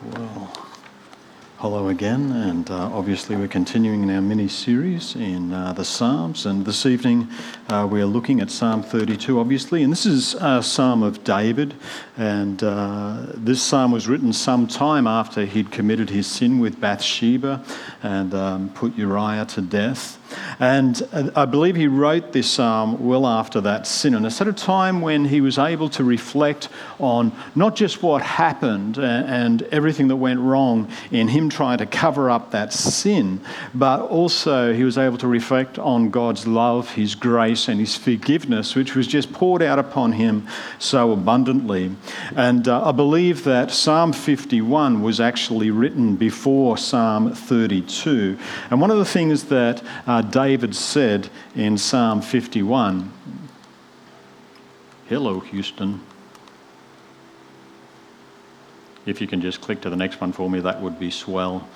Well, hello again, and uh, obviously we're continuing in our mini series in uh, the Psalms. And this evening uh, we're looking at Psalm 32, obviously, and this is a Psalm of David. And uh, this psalm was written some time after he'd committed his sin with Bathsheba and um, put Uriah to death. And uh, I believe he wrote this psalm well after that sin. And it's at a time when he was able to reflect on not just what happened and everything that went wrong in him trying to cover up that sin, but also he was able to reflect on God's love, his grace, and his forgiveness, which was just poured out upon him so abundantly. And uh, I believe that Psalm 51 was actually written before Psalm 32. And one of the things that uh, David said in Psalm 51 Hello, Houston. If you can just click to the next one for me, that would be swell.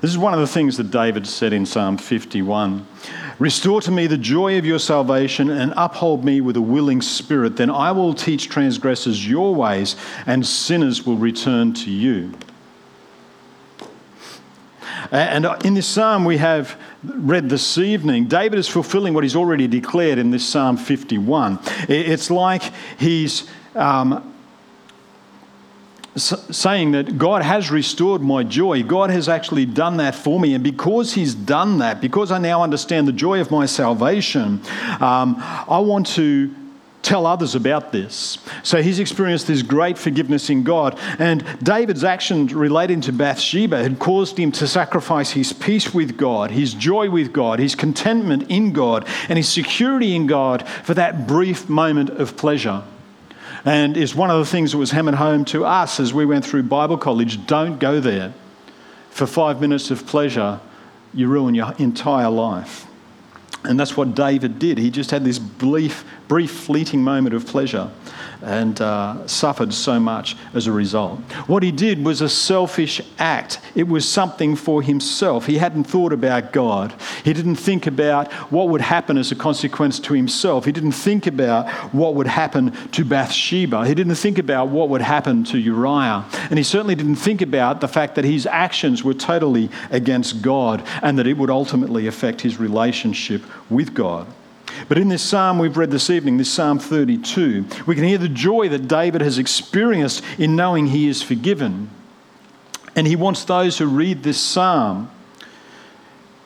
this is one of the things that David said in Psalm 51 Restore to me the joy of your salvation and uphold me with a willing spirit. Then I will teach transgressors your ways, and sinners will return to you. And in this psalm we have read this evening, David is fulfilling what he's already declared in this Psalm 51. It's like he's um, saying that God has restored my joy. God has actually done that for me. And because He's done that, because I now understand the joy of my salvation, um, I want to tell others about this. So he's experienced this great forgiveness in God. And David's actions relating to Bathsheba had caused him to sacrifice his peace with God, his joy with God, his contentment in God, and his security in God for that brief moment of pleasure. And is one of the things that was hammered home to us as we went through Bible college don't go there. For five minutes of pleasure, you ruin your entire life. And that's what David did. He just had this brief, brief fleeting moment of pleasure and uh, suffered so much as a result. What he did was a selfish act, it was something for himself. He hadn't thought about God, he didn't think about what would happen as a consequence to himself, he didn't think about what would happen to Bathsheba, he didn't think about what would happen to Uriah, and he certainly didn't think about the fact that his actions were totally against God and that it would ultimately affect his relationship with God. But in this psalm we've read this evening, this Psalm 32, we can hear the joy that David has experienced in knowing he is forgiven. And he wants those who read this psalm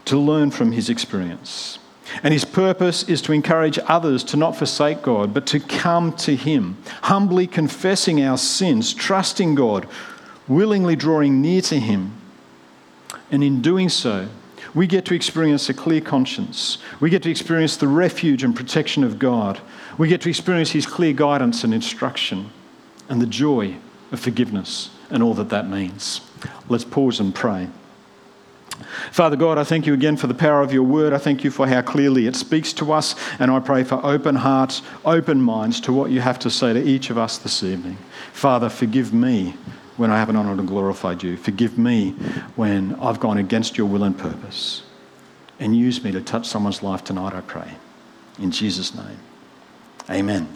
to learn from his experience. And his purpose is to encourage others to not forsake God, but to come to him, humbly confessing our sins, trusting God, willingly drawing near to him. And in doing so, we get to experience a clear conscience. We get to experience the refuge and protection of God. We get to experience His clear guidance and instruction and the joy of forgiveness and all that that means. Let's pause and pray. Father God, I thank you again for the power of your word. I thank you for how clearly it speaks to us. And I pray for open hearts, open minds to what you have to say to each of us this evening. Father, forgive me when I haven't honoured and glorified you. Forgive me when I've gone against your will and purpose. And use me to touch someone's life tonight, I pray. In Jesus' name. Amen.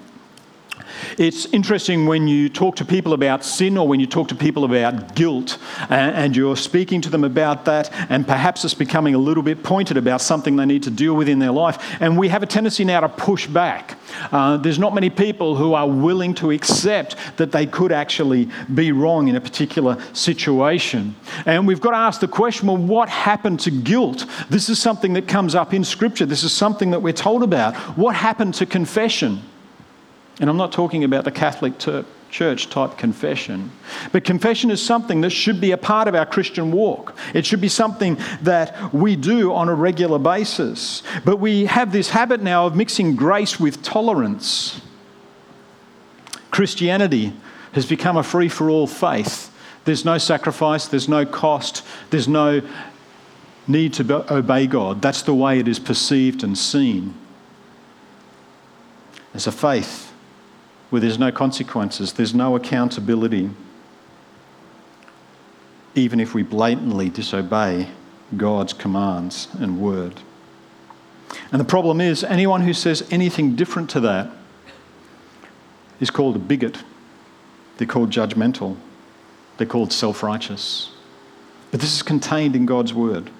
It's interesting when you talk to people about sin or when you talk to people about guilt and you're speaking to them about that, and perhaps it's becoming a little bit pointed about something they need to deal with in their life. And we have a tendency now to push back. Uh, there's not many people who are willing to accept that they could actually be wrong in a particular situation. And we've got to ask the question well, what happened to guilt? This is something that comes up in Scripture, this is something that we're told about. What happened to confession? And I'm not talking about the Catholic church type confession. But confession is something that should be a part of our Christian walk. It should be something that we do on a regular basis. But we have this habit now of mixing grace with tolerance. Christianity has become a free for all faith. There's no sacrifice, there's no cost, there's no need to obey God. That's the way it is perceived and seen. As a faith where there's no consequences, there's no accountability, even if we blatantly disobey God's commands and word. And the problem is, anyone who says anything different to that is called a bigot. They're called judgmental. they're called self righteous. But this is contained in God's word.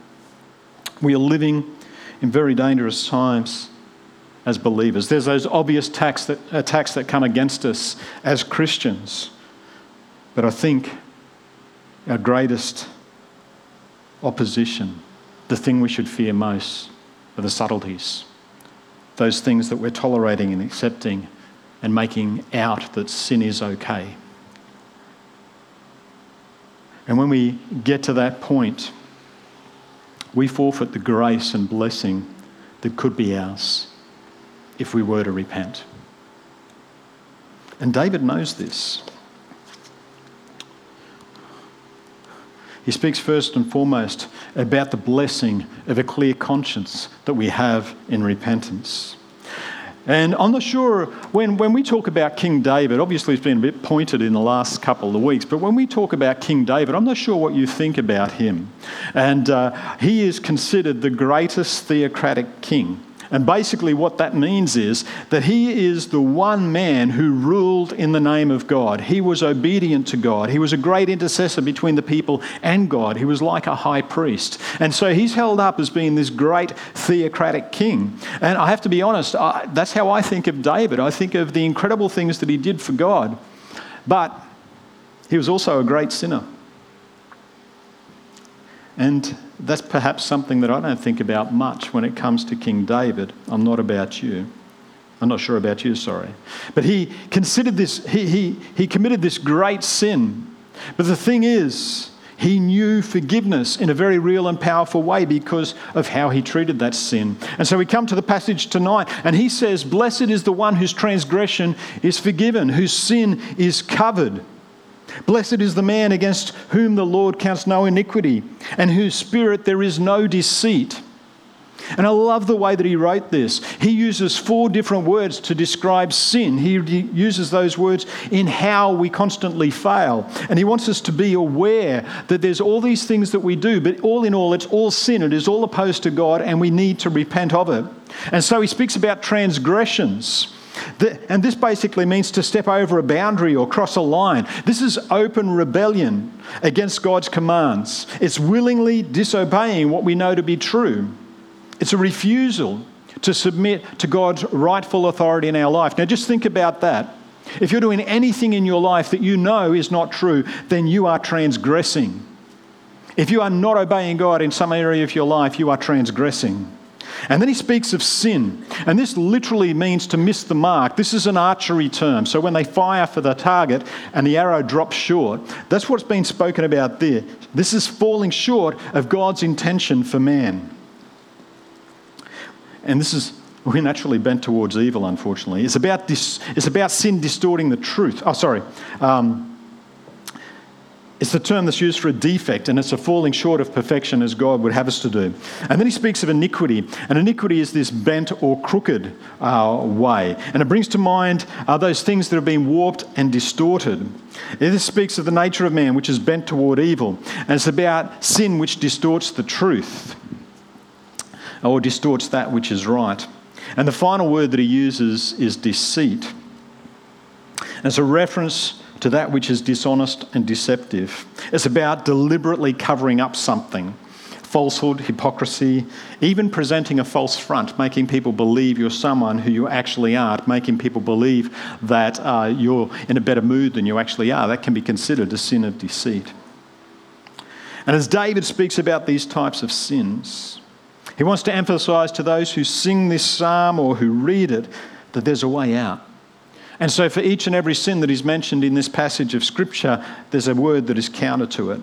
We are living in very dangerous times as believers. There's those obvious attacks that, attacks that come against us as Christians. But I think our greatest opposition, the thing we should fear most, are the subtleties. Those things that we're tolerating and accepting and making out that sin is okay. And when we get to that point, we forfeit the grace and blessing that could be ours if we were to repent. And David knows this. He speaks first and foremost about the blessing of a clear conscience that we have in repentance. And I'm not sure, when, when we talk about King David, obviously it's been a bit pointed in the last couple of weeks, but when we talk about King David, I'm not sure what you think about him. And uh, he is considered the greatest theocratic king and basically, what that means is that he is the one man who ruled in the name of God. He was obedient to God. He was a great intercessor between the people and God. He was like a high priest. And so he's held up as being this great theocratic king. And I have to be honest, I, that's how I think of David. I think of the incredible things that he did for God. But he was also a great sinner. And that's perhaps something that I don't think about much when it comes to King David. I'm not about you. I'm not sure about you, sorry. But he considered this, he, he, he committed this great sin. But the thing is, he knew forgiveness in a very real and powerful way because of how he treated that sin. And so we come to the passage tonight, and he says, Blessed is the one whose transgression is forgiven, whose sin is covered. Blessed is the man against whom the Lord counts no iniquity, and whose spirit there is no deceit. And I love the way that he wrote this. He uses four different words to describe sin. He uses those words in how we constantly fail. And he wants us to be aware that there's all these things that we do, but all in all, it's all sin. It is all opposed to God, and we need to repent of it. And so he speaks about transgressions. And this basically means to step over a boundary or cross a line. This is open rebellion against God's commands. It's willingly disobeying what we know to be true. It's a refusal to submit to God's rightful authority in our life. Now, just think about that. If you're doing anything in your life that you know is not true, then you are transgressing. If you are not obeying God in some area of your life, you are transgressing. And then he speaks of sin. And this literally means to miss the mark. This is an archery term. So when they fire for the target and the arrow drops short, that's what's been spoken about there. This is falling short of God's intention for man. And this is, we're naturally bent towards evil, unfortunately. It's about, this, it's about sin distorting the truth. Oh, sorry. Um, it's the term that's used for a defect, and it's a falling short of perfection as God would have us to do. And then he speaks of iniquity, and iniquity is this bent or crooked uh, way. And it brings to mind uh, those things that have been warped and distorted. This speaks of the nature of man, which is bent toward evil. And it's about sin, which distorts the truth, or distorts that which is right. And the final word that he uses is deceit. It's a reference to that which is dishonest and deceptive. It's about deliberately covering up something falsehood, hypocrisy, even presenting a false front, making people believe you're someone who you actually aren't, making people believe that uh, you're in a better mood than you actually are. That can be considered a sin of deceit. And as David speaks about these types of sins, he wants to emphasize to those who sing this psalm or who read it that there's a way out. And so, for each and every sin that is mentioned in this passage of Scripture, there's a word that is counter to it.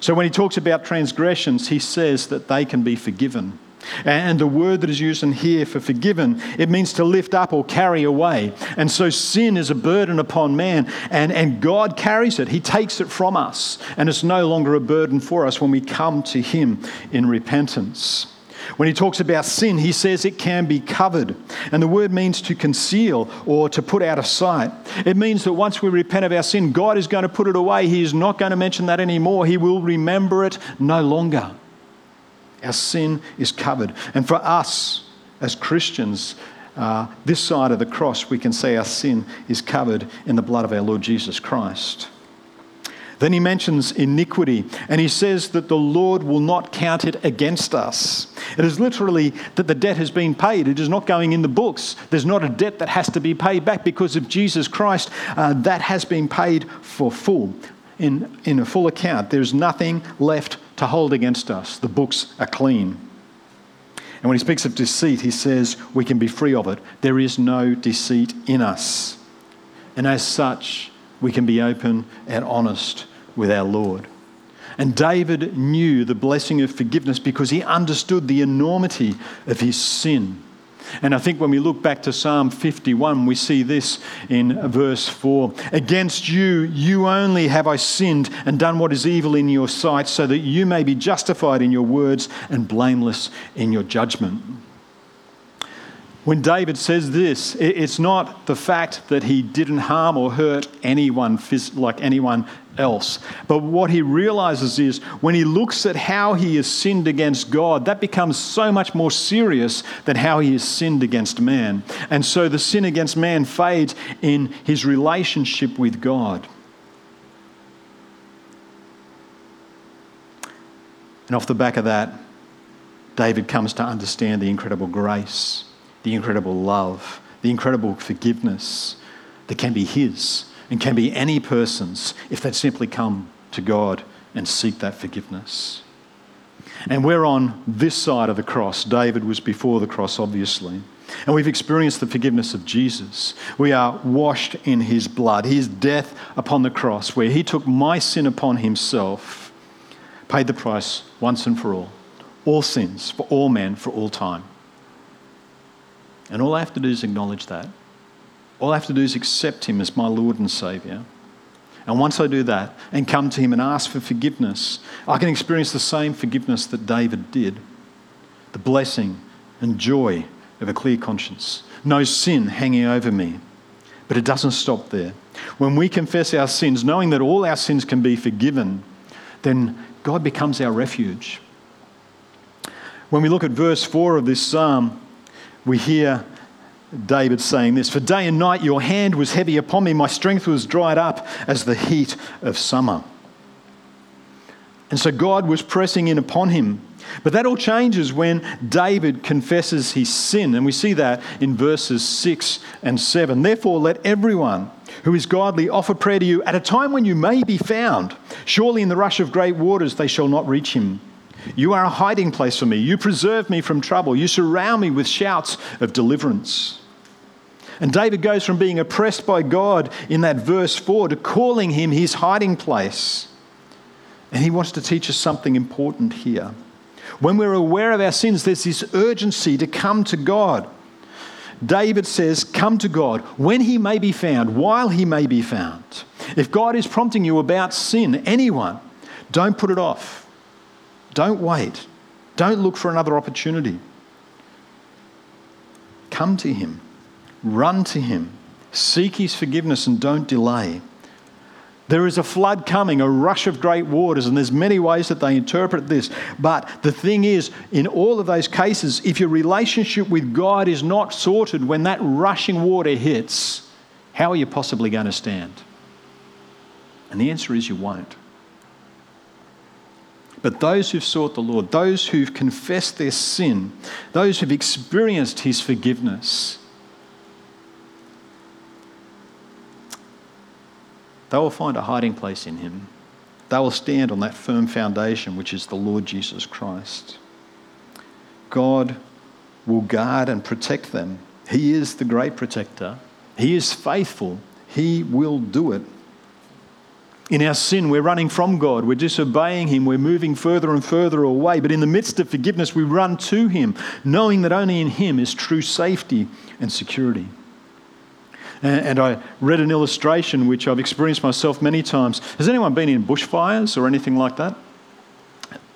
So, when he talks about transgressions, he says that they can be forgiven. And the word that is used in here for forgiven, it means to lift up or carry away. And so sin is a burden upon man, and, and God carries it. He takes it from us, and it's no longer a burden for us when we come to Him in repentance. When he talks about sin, he says it can be covered. And the word means to conceal or to put out of sight. It means that once we repent of our sin, God is going to put it away. He is not going to mention that anymore. He will remember it no longer. Our sin is covered. And for us as Christians, uh, this side of the cross, we can say our sin is covered in the blood of our Lord Jesus Christ. Then he mentions iniquity and he says that the Lord will not count it against us. It is literally that the debt has been paid. It is not going in the books. There's not a debt that has to be paid back because of Jesus Christ. Uh, that has been paid for full, in, in a full account. There's nothing left to hold against us. The books are clean. And when he speaks of deceit, he says we can be free of it. There is no deceit in us. And as such, we can be open and honest with our Lord. And David knew the blessing of forgiveness because he understood the enormity of his sin. And I think when we look back to Psalm 51, we see this in verse 4 Against you, you only have I sinned and done what is evil in your sight, so that you may be justified in your words and blameless in your judgment. When David says this, it's not the fact that he didn't harm or hurt anyone like anyone else. But what he realizes is when he looks at how he has sinned against God, that becomes so much more serious than how he has sinned against man. And so the sin against man fades in his relationship with God. And off the back of that, David comes to understand the incredible grace the incredible love, the incredible forgiveness that can be His and can be any person's if they simply come to God and seek that forgiveness. And we're on this side of the cross. David was before the cross, obviously. And we've experienced the forgiveness of Jesus. We are washed in his blood, his death upon the cross, where he took my sin upon himself, paid the price once and for all, all sins for all men for all time. And all I have to do is acknowledge that. All I have to do is accept Him as my Lord and Saviour. And once I do that and come to Him and ask for forgiveness, I can experience the same forgiveness that David did the blessing and joy of a clear conscience, no sin hanging over me. But it doesn't stop there. When we confess our sins, knowing that all our sins can be forgiven, then God becomes our refuge. When we look at verse 4 of this psalm, we hear David saying this For day and night your hand was heavy upon me, my strength was dried up as the heat of summer. And so God was pressing in upon him. But that all changes when David confesses his sin. And we see that in verses 6 and 7. Therefore, let everyone who is godly offer prayer to you at a time when you may be found. Surely in the rush of great waters they shall not reach him. You are a hiding place for me. You preserve me from trouble. You surround me with shouts of deliverance. And David goes from being oppressed by God in that verse 4 to calling him his hiding place. And he wants to teach us something important here. When we're aware of our sins, there's this urgency to come to God. David says, Come to God when he may be found, while he may be found. If God is prompting you about sin, anyone, don't put it off. Don't wait. Don't look for another opportunity. Come to Him, run to Him, seek His forgiveness, and don't delay. There is a flood coming, a rush of great waters, and there's many ways that they interpret this. But the thing is, in all of those cases, if your relationship with God is not sorted when that rushing water hits, how are you possibly going to stand? And the answer is you won't. But those who've sought the Lord, those who've confessed their sin, those who've experienced His forgiveness, they will find a hiding place in Him. They will stand on that firm foundation, which is the Lord Jesus Christ. God will guard and protect them. He is the great protector. He is faithful. He will do it. In our sin, we're running from God, we're disobeying Him, we're moving further and further away. But in the midst of forgiveness, we run to Him, knowing that only in Him is true safety and security. And I read an illustration which I've experienced myself many times. Has anyone been in bushfires or anything like that?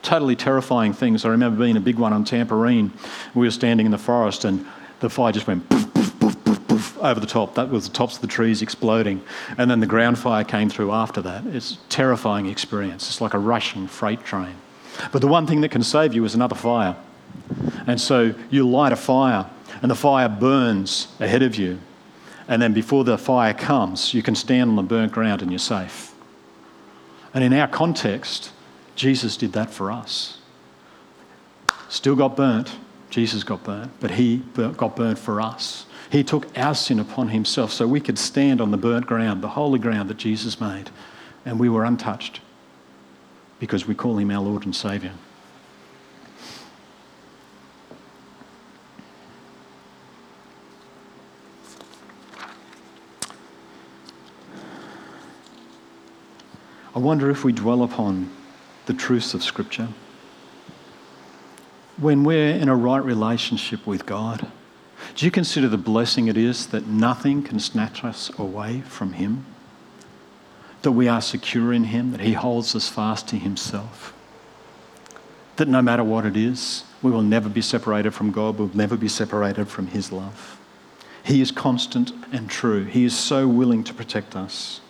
Totally terrifying things. I remember being a big one on Tamborine. We were standing in the forest and the fire just went poof, over the top. That was the tops of the trees exploding. And then the ground fire came through after that. It's a terrifying experience. It's like a rushing freight train. But the one thing that can save you is another fire. And so you light a fire, and the fire burns ahead of you. And then before the fire comes, you can stand on the burnt ground and you're safe. And in our context, Jesus did that for us. Still got burnt. Jesus got burnt, but he got burnt for us. He took our sin upon himself so we could stand on the burnt ground, the holy ground that Jesus made, and we were untouched because we call him our Lord and Saviour. I wonder if we dwell upon the truths of Scripture. When we're in a right relationship with God, do you consider the blessing it is that nothing can snatch us away from Him? That we are secure in Him, that He holds us fast to Himself? That no matter what it is, we will never be separated from God, we'll never be separated from His love. He is constant and true, He is so willing to protect us.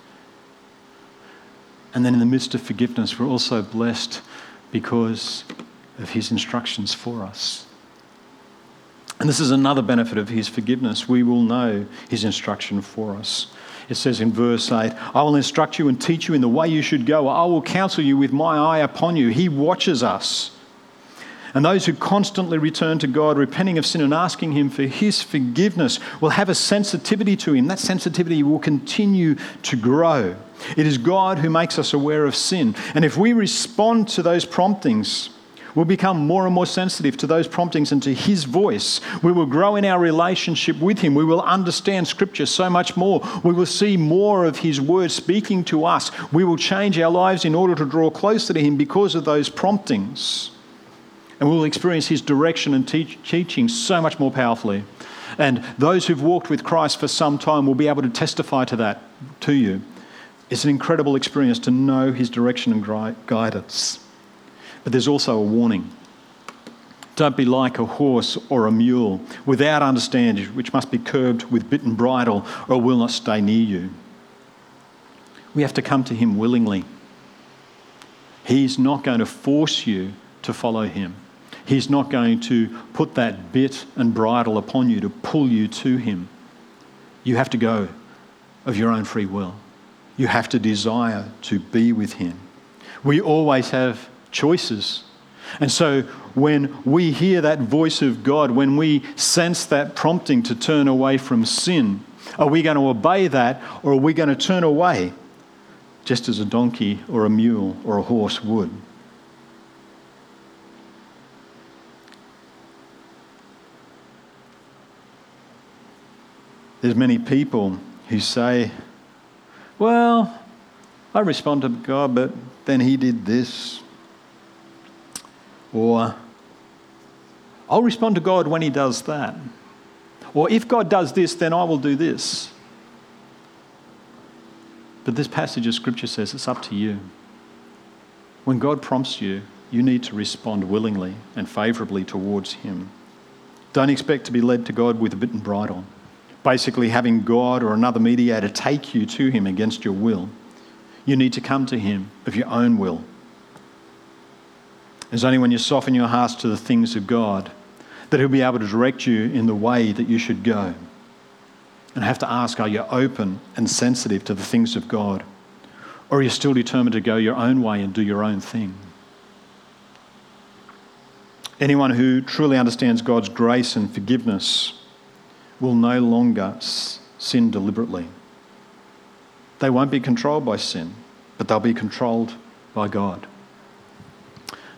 And then in the midst of forgiveness, we're also blessed because of his instructions for us. And this is another benefit of his forgiveness. We will know his instruction for us. It says in verse 8, I will instruct you and teach you in the way you should go. I will counsel you with my eye upon you. He watches us. And those who constantly return to God, repenting of sin and asking Him for His forgiveness, will have a sensitivity to Him. That sensitivity will continue to grow. It is God who makes us aware of sin. And if we respond to those promptings, we'll become more and more sensitive to those promptings and to His voice. We will grow in our relationship with Him. We will understand Scripture so much more. We will see more of His Word speaking to us. We will change our lives in order to draw closer to Him because of those promptings. And we will experience His direction and teach, teaching so much more powerfully. And those who've walked with Christ for some time will be able to testify to that to you. It's an incredible experience to know His direction and guidance. But there's also a warning. Don't be like a horse or a mule without understanding, which must be curbed with bit and bridle or will not stay near you. We have to come to Him willingly. He's not going to force you to follow Him. He's not going to put that bit and bridle upon you to pull you to Him. You have to go of your own free will. You have to desire to be with Him. We always have choices. And so when we hear that voice of God, when we sense that prompting to turn away from sin, are we going to obey that or are we going to turn away just as a donkey or a mule or a horse would? There's many people who say, well, I respond to God, but then He did this. Or, I'll respond to God when He does that. Or, if God does this, then I will do this. But this passage of Scripture says it's up to you. When God prompts you, you need to respond willingly and favourably towards Him. Don't expect to be led to God with a bit and bridle basically having God or another mediator take you to Him against your will. You need to come to Him of your own will. It's only when you soften your hearts to the things of God that He'll be able to direct you in the way that you should go. And I have to ask are you open and sensitive to the things of God? Or are you still determined to go your own way and do your own thing? Anyone who truly understands God's grace and forgiveness will no longer sin deliberately. They won't be controlled by sin, but they'll be controlled by God.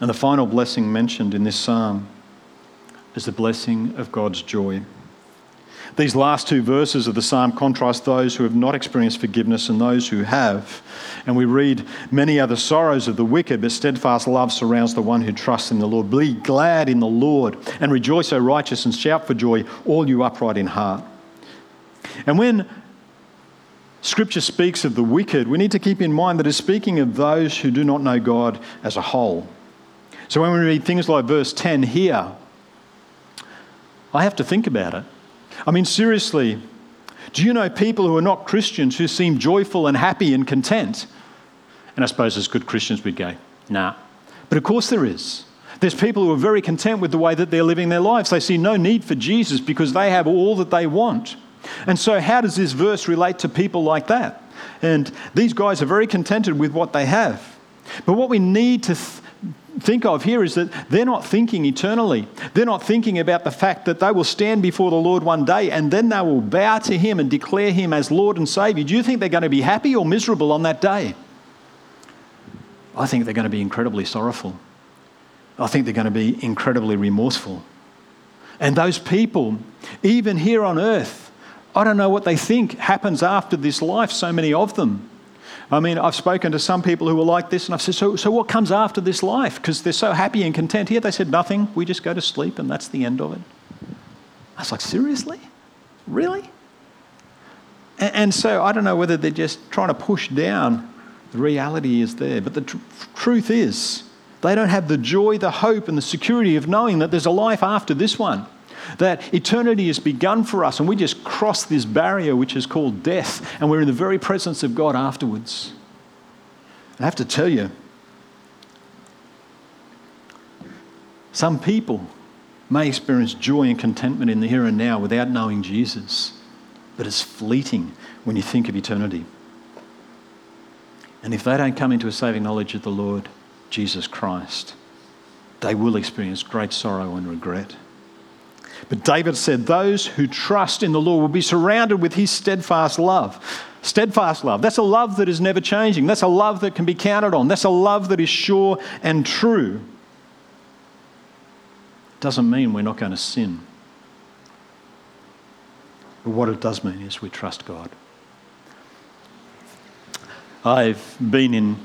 And the final blessing mentioned in this psalm is the blessing of God's joy. These last two verses of the psalm contrast those who have not experienced forgiveness and those who have. And we read, Many are the sorrows of the wicked, but steadfast love surrounds the one who trusts in the Lord. Be glad in the Lord and rejoice, O righteous, and shout for joy, all you upright in heart. And when Scripture speaks of the wicked, we need to keep in mind that it's speaking of those who do not know God as a whole. So when we read things like verse 10 here, I have to think about it. I mean, seriously, do you know people who are not Christians who seem joyful and happy and content? And I suppose as good Christians we'd go, nah. But of course there is. There's people who are very content with the way that they're living their lives. They see no need for Jesus because they have all that they want. And so, how does this verse relate to people like that? And these guys are very contented with what they have. But what we need to th- think of here is that they're not thinking eternally. They're not thinking about the fact that they will stand before the Lord one day and then they will bow to Him and declare Him as Lord and Savior. Do you think they're going to be happy or miserable on that day? I think they're going to be incredibly sorrowful. I think they're going to be incredibly remorseful. And those people, even here on earth, I don't know what they think happens after this life, so many of them. I mean, I've spoken to some people who are like this, and I've said, So, so what comes after this life? Because they're so happy and content here. They said, Nothing. We just go to sleep, and that's the end of it. I was like, Seriously? Really? And, and so I don't know whether they're just trying to push down the reality is there. But the tr- truth is, they don't have the joy, the hope, and the security of knowing that there's a life after this one. That eternity has begun for us, and we just cross this barrier which is called death, and we're in the very presence of God afterwards. I have to tell you, some people may experience joy and contentment in the here and now without knowing Jesus, but it's fleeting when you think of eternity. And if they don't come into a saving knowledge of the Lord Jesus Christ, they will experience great sorrow and regret. But David said, Those who trust in the Lord will be surrounded with his steadfast love. Steadfast love. That's a love that is never changing. That's a love that can be counted on. That's a love that is sure and true. Doesn't mean we're not going to sin. But what it does mean is we trust God. I've been in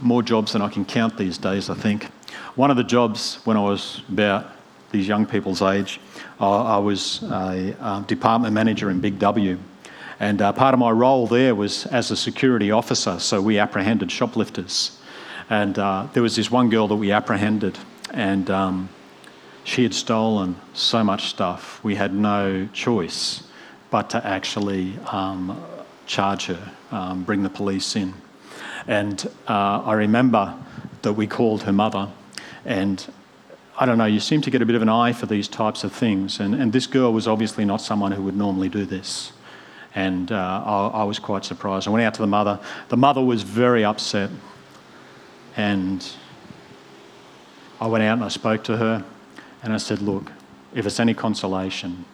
more jobs than I can count these days, I think. One of the jobs when I was about these young people's age, I was a um, department manager in Big W. And uh, part of my role there was as a security officer, so we apprehended shoplifters. And uh, there was this one girl that we apprehended, and um, she had stolen so much stuff, we had no choice but to actually um, charge her um, bring the police in. And uh, I remember that we called her mother, and I don't know, you seem to get a bit of an eye for these types of things. And, and this girl was obviously not someone who would normally do this. And uh, I, I was quite surprised. I went out to the mother. The mother was very upset. And I went out and I spoke to her. And I said, Look, if it's any consolation,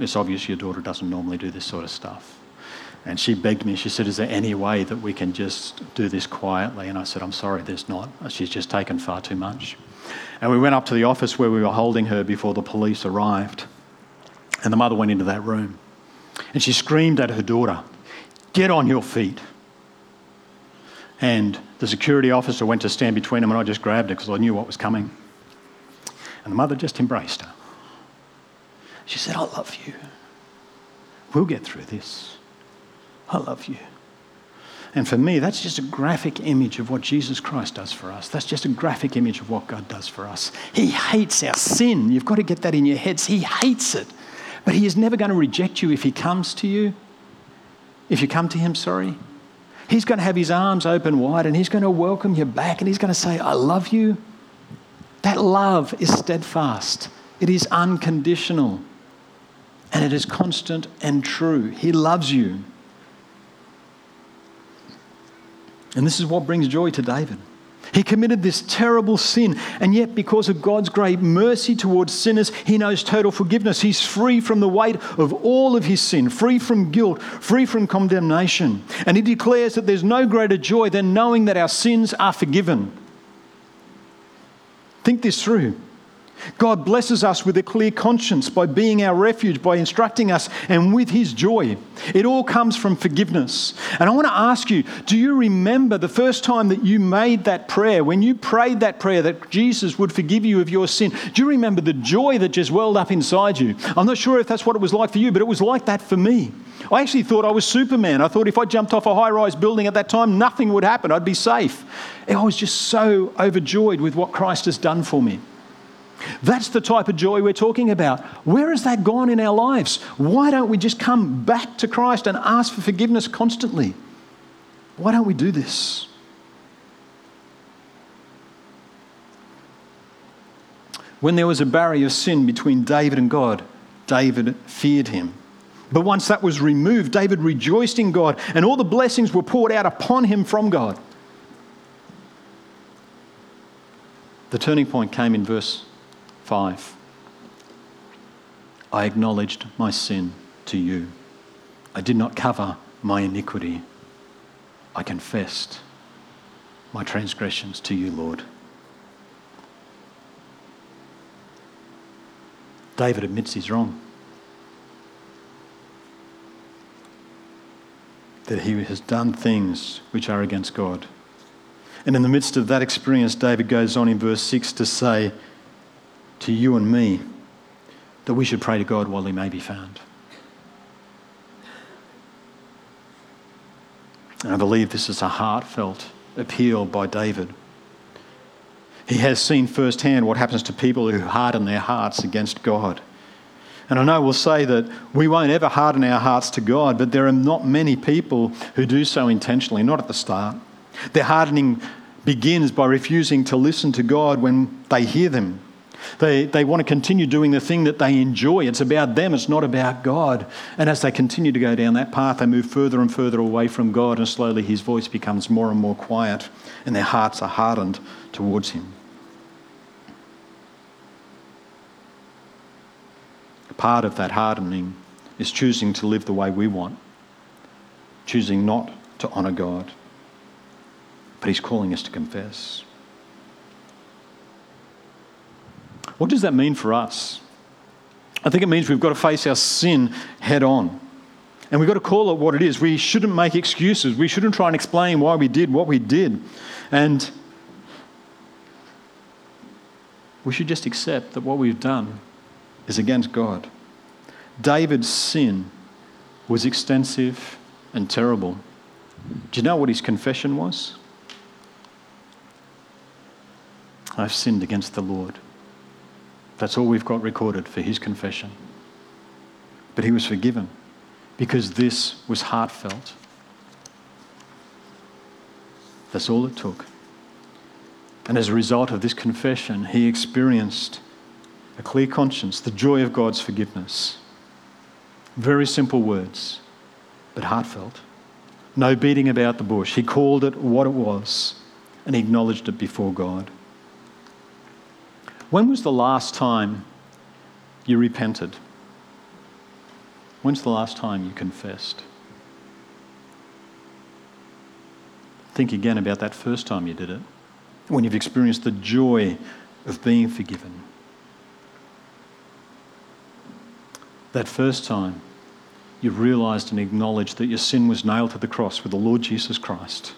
it's obvious your daughter doesn't normally do this sort of stuff. And she begged me, she said, Is there any way that we can just do this quietly? And I said, I'm sorry, there's not. She's just taken far too much. And we went up to the office where we were holding her before the police arrived. And the mother went into that room. And she screamed at her daughter, Get on your feet. And the security officer went to stand between them, and I just grabbed her because I knew what was coming. And the mother just embraced her. She said, I love you. We'll get through this. I love you. And for me, that's just a graphic image of what Jesus Christ does for us. That's just a graphic image of what God does for us. He hates our sin. You've got to get that in your heads. He hates it. But He is never going to reject you if He comes to you. If you come to Him, sorry. He's going to have His arms open wide and He's going to welcome you back and He's going to say, I love you. That love is steadfast, it is unconditional, and it is constant and true. He loves you. And this is what brings joy to David. He committed this terrible sin, and yet, because of God's great mercy towards sinners, he knows total forgiveness. He's free from the weight of all of his sin, free from guilt, free from condemnation. And he declares that there's no greater joy than knowing that our sins are forgiven. Think this through. God blesses us with a clear conscience by being our refuge, by instructing us, and with His joy. It all comes from forgiveness. And I want to ask you do you remember the first time that you made that prayer, when you prayed that prayer that Jesus would forgive you of your sin? Do you remember the joy that just welled up inside you? I'm not sure if that's what it was like for you, but it was like that for me. I actually thought I was Superman. I thought if I jumped off a high rise building at that time, nothing would happen. I'd be safe. I was just so overjoyed with what Christ has done for me. That's the type of joy we're talking about. Where has that gone in our lives? Why don't we just come back to Christ and ask for forgiveness constantly? Why don't we do this? When there was a barrier of sin between David and God, David feared him. But once that was removed, David rejoiced in God, and all the blessings were poured out upon him from God. The turning point came in verse 5. I acknowledged my sin to you. I did not cover my iniquity. I confessed my transgressions to you, Lord. David admits he's wrong. That he has done things which are against God. And in the midst of that experience, David goes on in verse 6 to say to you and me that we should pray to God while he may be found. And I believe this is a heartfelt appeal by David. He has seen firsthand what happens to people who harden their hearts against God. And I know we'll say that we won't ever harden our hearts to God, but there are not many people who do so intentionally, not at the start. Their hardening begins by refusing to listen to God when they hear them. They, they want to continue doing the thing that they enjoy. It's about them, it's not about God. And as they continue to go down that path, they move further and further away from God, and slowly his voice becomes more and more quiet, and their hearts are hardened towards him. Part of that hardening is choosing to live the way we want, choosing not to honour God. But he's calling us to confess. What does that mean for us? I think it means we've got to face our sin head on. And we've got to call it what it is. We shouldn't make excuses. We shouldn't try and explain why we did what we did. And we should just accept that what we've done is against God. David's sin was extensive and terrible. Do you know what his confession was? I've sinned against the Lord. That's all we've got recorded for his confession. But he was forgiven because this was heartfelt. That's all it took. And as a result of this confession, he experienced a clear conscience, the joy of God's forgiveness. Very simple words, but heartfelt. No beating about the bush. He called it what it was and he acknowledged it before God. When was the last time you repented? When's the last time you confessed? Think again about that first time you did it, when you've experienced the joy of being forgiven. That first time you've realized and acknowledged that your sin was nailed to the cross with the Lord Jesus Christ.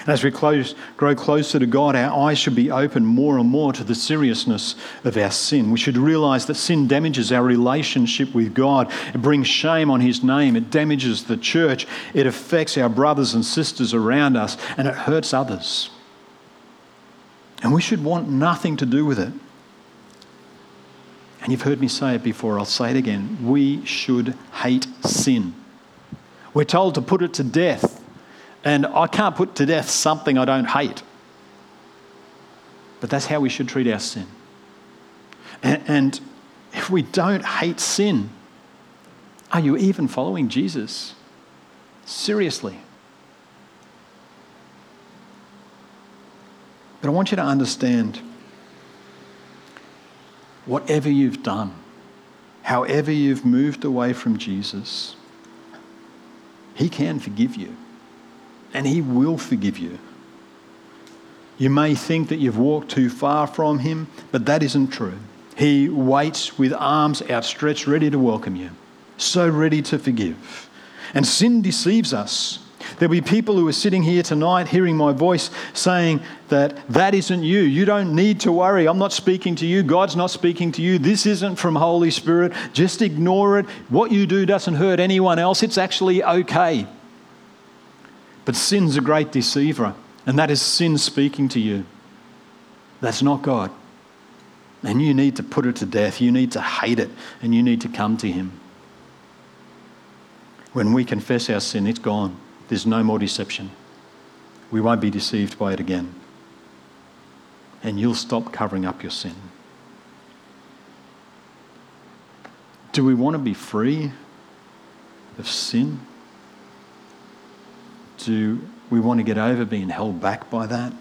And as we close, grow closer to God, our eyes should be open more and more to the seriousness of our sin. We should realize that sin damages our relationship with God. It brings shame on His name. It damages the church. It affects our brothers and sisters around us, and it hurts others. And we should want nothing to do with it. And you've heard me say it before, I'll say it again. We should hate sin. We're told to put it to death. And I can't put to death something I don't hate. But that's how we should treat our sin. And, if we don't hate sin, are you even following Jesus? Seriously. But I want you to understand whatever you've done, however you've moved away from Jesus, He can forgive you and He will forgive you. You may think that you've walked too far from Him, but that isn't true. He waits with arms outstretched, ready to welcome you, so ready to forgive. And sin deceives us. There'll be people who are sitting here tonight hearing my voice saying that that isn't you. You don't need to worry. I'm not speaking to you. God's not speaking to you. This isn't from Holy Spirit. Just ignore it. What you do doesn't hurt anyone else. It's actually okay. But sin's a great deceiver, and that is sin speaking to you. That's not God. And you need to put it to death. You need to hate it, and you need to come to Him. When we confess our sin, it's gone. There's no more deception. We won't be deceived by it again. And you'll stop covering up your sin. Do we want to be free? of sin? Do we want to get over being held back by that?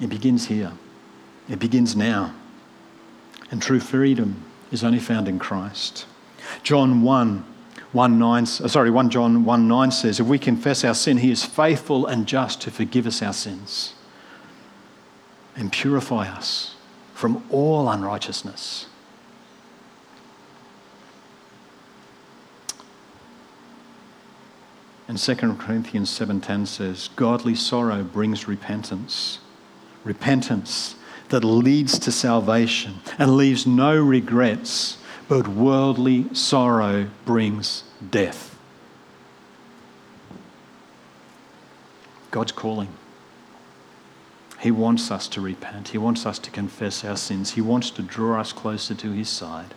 It begins here. It begins now. And true freedom is only found in Christ. John 1 1 9, uh, sorry, 1 John 1 9 says, If we confess our sin, he is faithful and just to forgive us our sins and purify us from all unrighteousness. And 2 Corinthians 7:10 says, "Godly sorrow brings repentance. Repentance that leads to salvation and leaves no regrets, but worldly sorrow brings death." God's calling. He wants us to repent. He wants us to confess our sins. He wants to draw us closer to His side.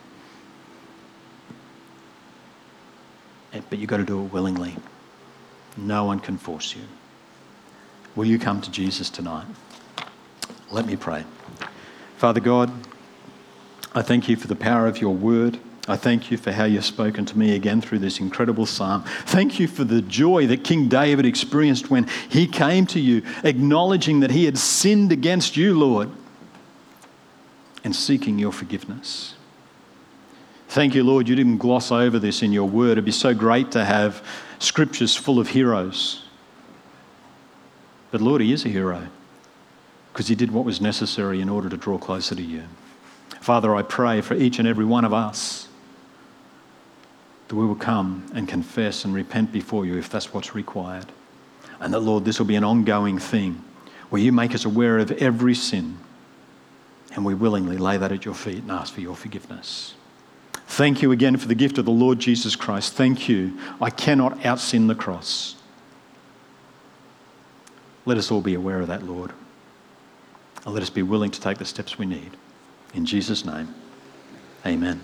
But you've got to do it willingly. No one can force you. Will you come to Jesus tonight? Let me pray. Father God, I thank you for the power of your word. I thank you for how you've spoken to me again through this incredible psalm. Thank you for the joy that King David experienced when he came to you, acknowledging that he had sinned against you, Lord, and seeking your forgiveness. Thank you, Lord, you didn't gloss over this in your word. It'd be so great to have scriptures full of heroes. But Lord, He is a hero because He did what was necessary in order to draw closer to you. Father, I pray for each and every one of us that we will come and confess and repent before you if that's what's required. And that, Lord, this will be an ongoing thing where you make us aware of every sin and we willingly lay that at your feet and ask for your forgiveness. Thank you again for the gift of the Lord Jesus Christ. Thank you. I cannot out sin the cross. Let us all be aware of that, Lord. And let us be willing to take the steps we need. In Jesus' name, amen.